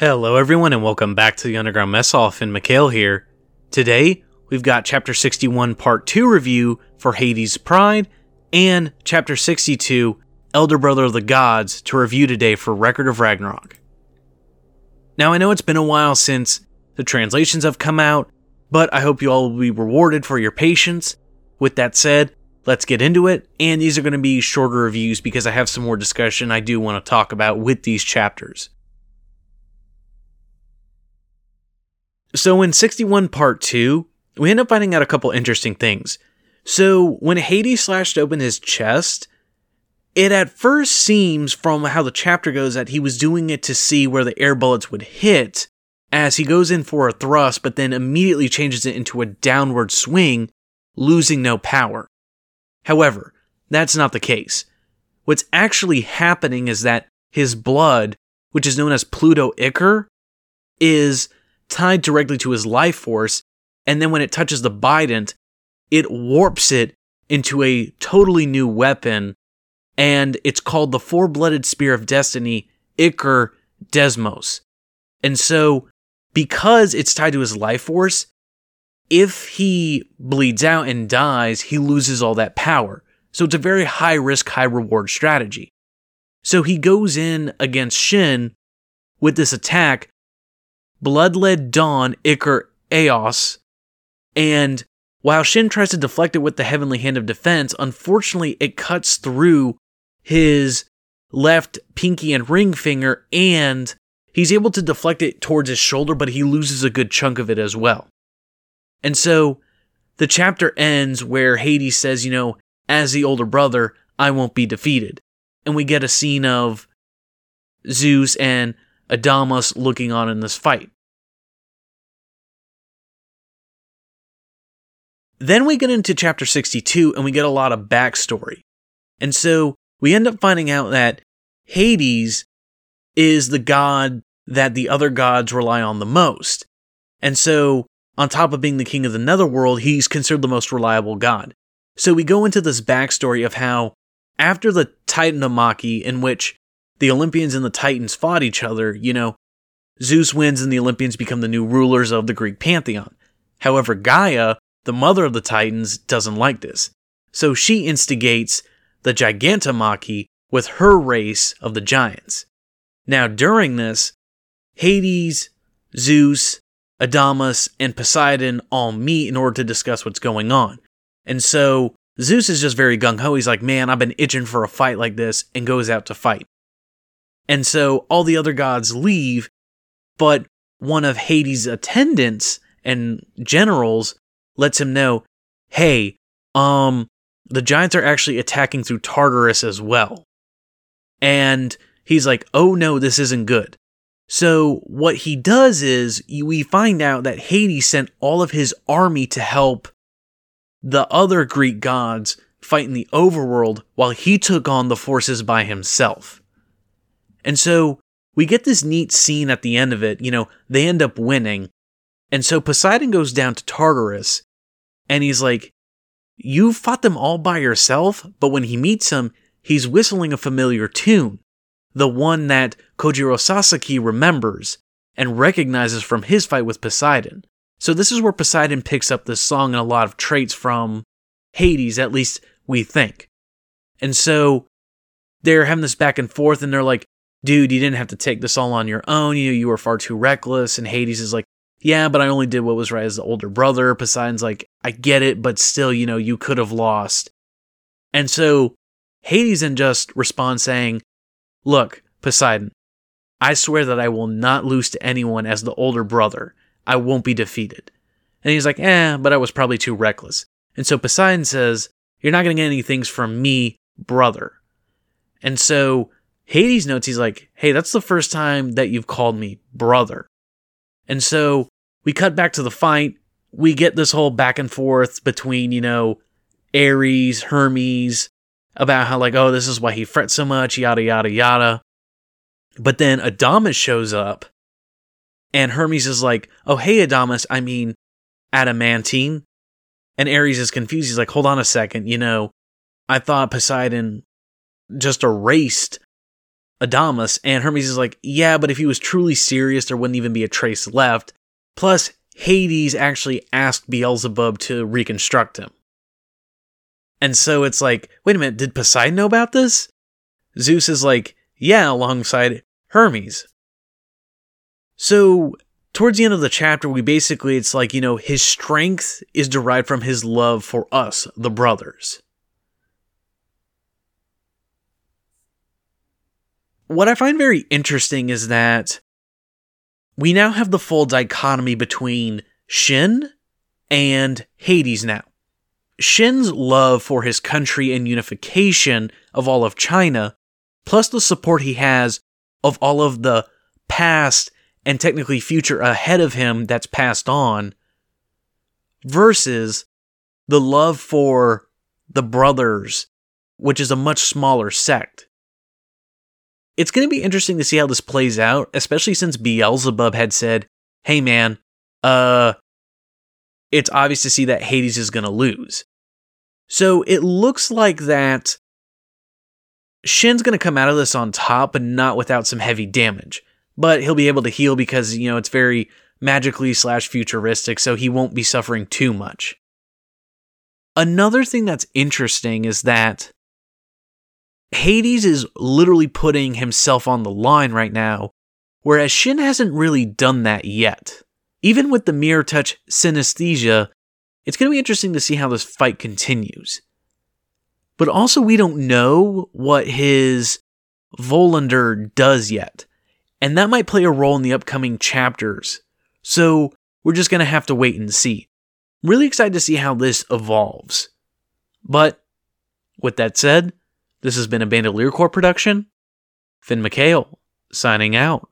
Hello, everyone, and welcome back to the Underground Mess Off. Finn McHale here. Today, we've got Chapter 61, Part 2 review for Hades' Pride, and Chapter 62, Elder Brother of the Gods, to review today for Record of Ragnarok. Now, I know it's been a while since the translations have come out, but I hope you all will be rewarded for your patience. With that said, let's get into it, and these are going to be shorter reviews because I have some more discussion I do want to talk about with these chapters. So in 61 part 2, we end up finding out a couple interesting things. So when Hades slashed open his chest, it at first seems from how the chapter goes that he was doing it to see where the air bullets would hit as he goes in for a thrust, but then immediately changes it into a downward swing, losing no power. However, that's not the case. What's actually happening is that his blood, which is known as Pluto Ichor, is tied directly to his life force, and then when it touches the Bident, it warps it into a totally new weapon, and it's called the Four Blooded Spear of Destiny, Ichor Desmos. And so, because it's tied to his life force, if he bleeds out and dies, he loses all that power. So it's a very high risk, high reward strategy. So he goes in against Shin with this attack Bloodled Dawn Ichor Eos, and while Shin tries to deflect it with the Heavenly Hand of Defense, unfortunately it cuts through his left pinky and ring finger, and he's able to deflect it towards his shoulder, but he loses a good chunk of it as well. And so the chapter ends where Hades says, you know, as the older brother, I won't be defeated. And we get a scene of Zeus and Adamas looking on in this fight. Then we get into chapter 62 and we get a lot of backstory. And so we end up finding out that Hades is the god that the other gods rely on the most. And so, on top of being the king of the netherworld, he's considered the most reliable god. So we go into this backstory of how, after the Titanomachy, in which the Olympians and the Titans fought each other, you know, Zeus wins and the Olympians become the new rulers of the Greek pantheon. However, Gaia, the mother of the Titans, doesn't like this. So she instigates the Gigantomachy with her race of the giants. Now, during this, Hades, Zeus, Adamas, and Poseidon all meet in order to discuss what's going on. And so Zeus is just very gung ho. He's like, man, I've been itching for a fight like this, and goes out to fight. And so all the other gods leave, but one of Hades' attendants and generals lets him know, hey, um, the giants are actually attacking through Tartarus as well. And he's like, oh no, this isn't good. So what he does is we find out that Hades sent all of his army to help the other Greek gods fight in the overworld while he took on the forces by himself. And so we get this neat scene at the end of it. You know, they end up winning. And so Poseidon goes down to Tartarus and he's like, You fought them all by yourself? But when he meets him, he's whistling a familiar tune, the one that Kojiro Sasaki remembers and recognizes from his fight with Poseidon. So this is where Poseidon picks up this song and a lot of traits from Hades, at least we think. And so they're having this back and forth, and they're like, dude, you didn't have to take this all on your own. You, you were far too reckless. And Hades is like, yeah, but I only did what was right as the older brother. Poseidon's like, I get it, but still, you know, you could have lost. And so Hades then just responds saying, Look, Poseidon, I swear that I will not lose to anyone as the older brother. I won't be defeated. And he's like, eh, but I was probably too reckless. And so Poseidon says, You're not going to get any things from me, brother. And so Hades notes, he's like, Hey, that's the first time that you've called me brother. And so we cut back to the fight. We get this whole back and forth between, you know, Ares, Hermes, about how, like, oh, this is why he frets so much, yada, yada, yada. But then Adamas shows up, and Hermes is like, oh, hey, Adamas, I mean, adamantine. And Ares is confused. He's like, hold on a second, you know, I thought Poseidon just erased Adamas, and Hermes is like, yeah, but if he was truly serious, there wouldn't even be a trace left. Plus, Hades actually asked Beelzebub to reconstruct him. And so it's like, wait a minute, did Poseidon know about this? Zeus is like, yeah, alongside Hermes. So, towards the end of the chapter, we basically, it's like, you know, his strength is derived from his love for us, the brothers. What I find very interesting is that we now have the full dichotomy between Shin and Hades now. Shin's love for his country and unification of all of China, plus the support he has of all of the past and technically future ahead of him that's passed on, versus the love for the brothers, which is a much smaller sect. It's going to be interesting to see how this plays out, especially since Beelzebub had said, "Hey man, uh it's obvious to see that Hades is going to lose." So it looks like that Shin's going to come out of this on top, but not without some heavy damage. But he'll be able to heal because, you know, it's very magically slash futuristic, so he won't be suffering too much. Another thing that's interesting is that Hades is literally putting himself on the line right now, whereas Shin hasn't really done that yet. Even with the mirror touch synesthesia, it's going to be interesting to see how this fight continues. But also, we don't know what his Völundr does yet, and that might play a role in the upcoming chapters. So, we're just going to have to wait and see. I'm really excited to see how this evolves. But, with that said, this has been a Bandolier Corps production. Finn McHale, signing out.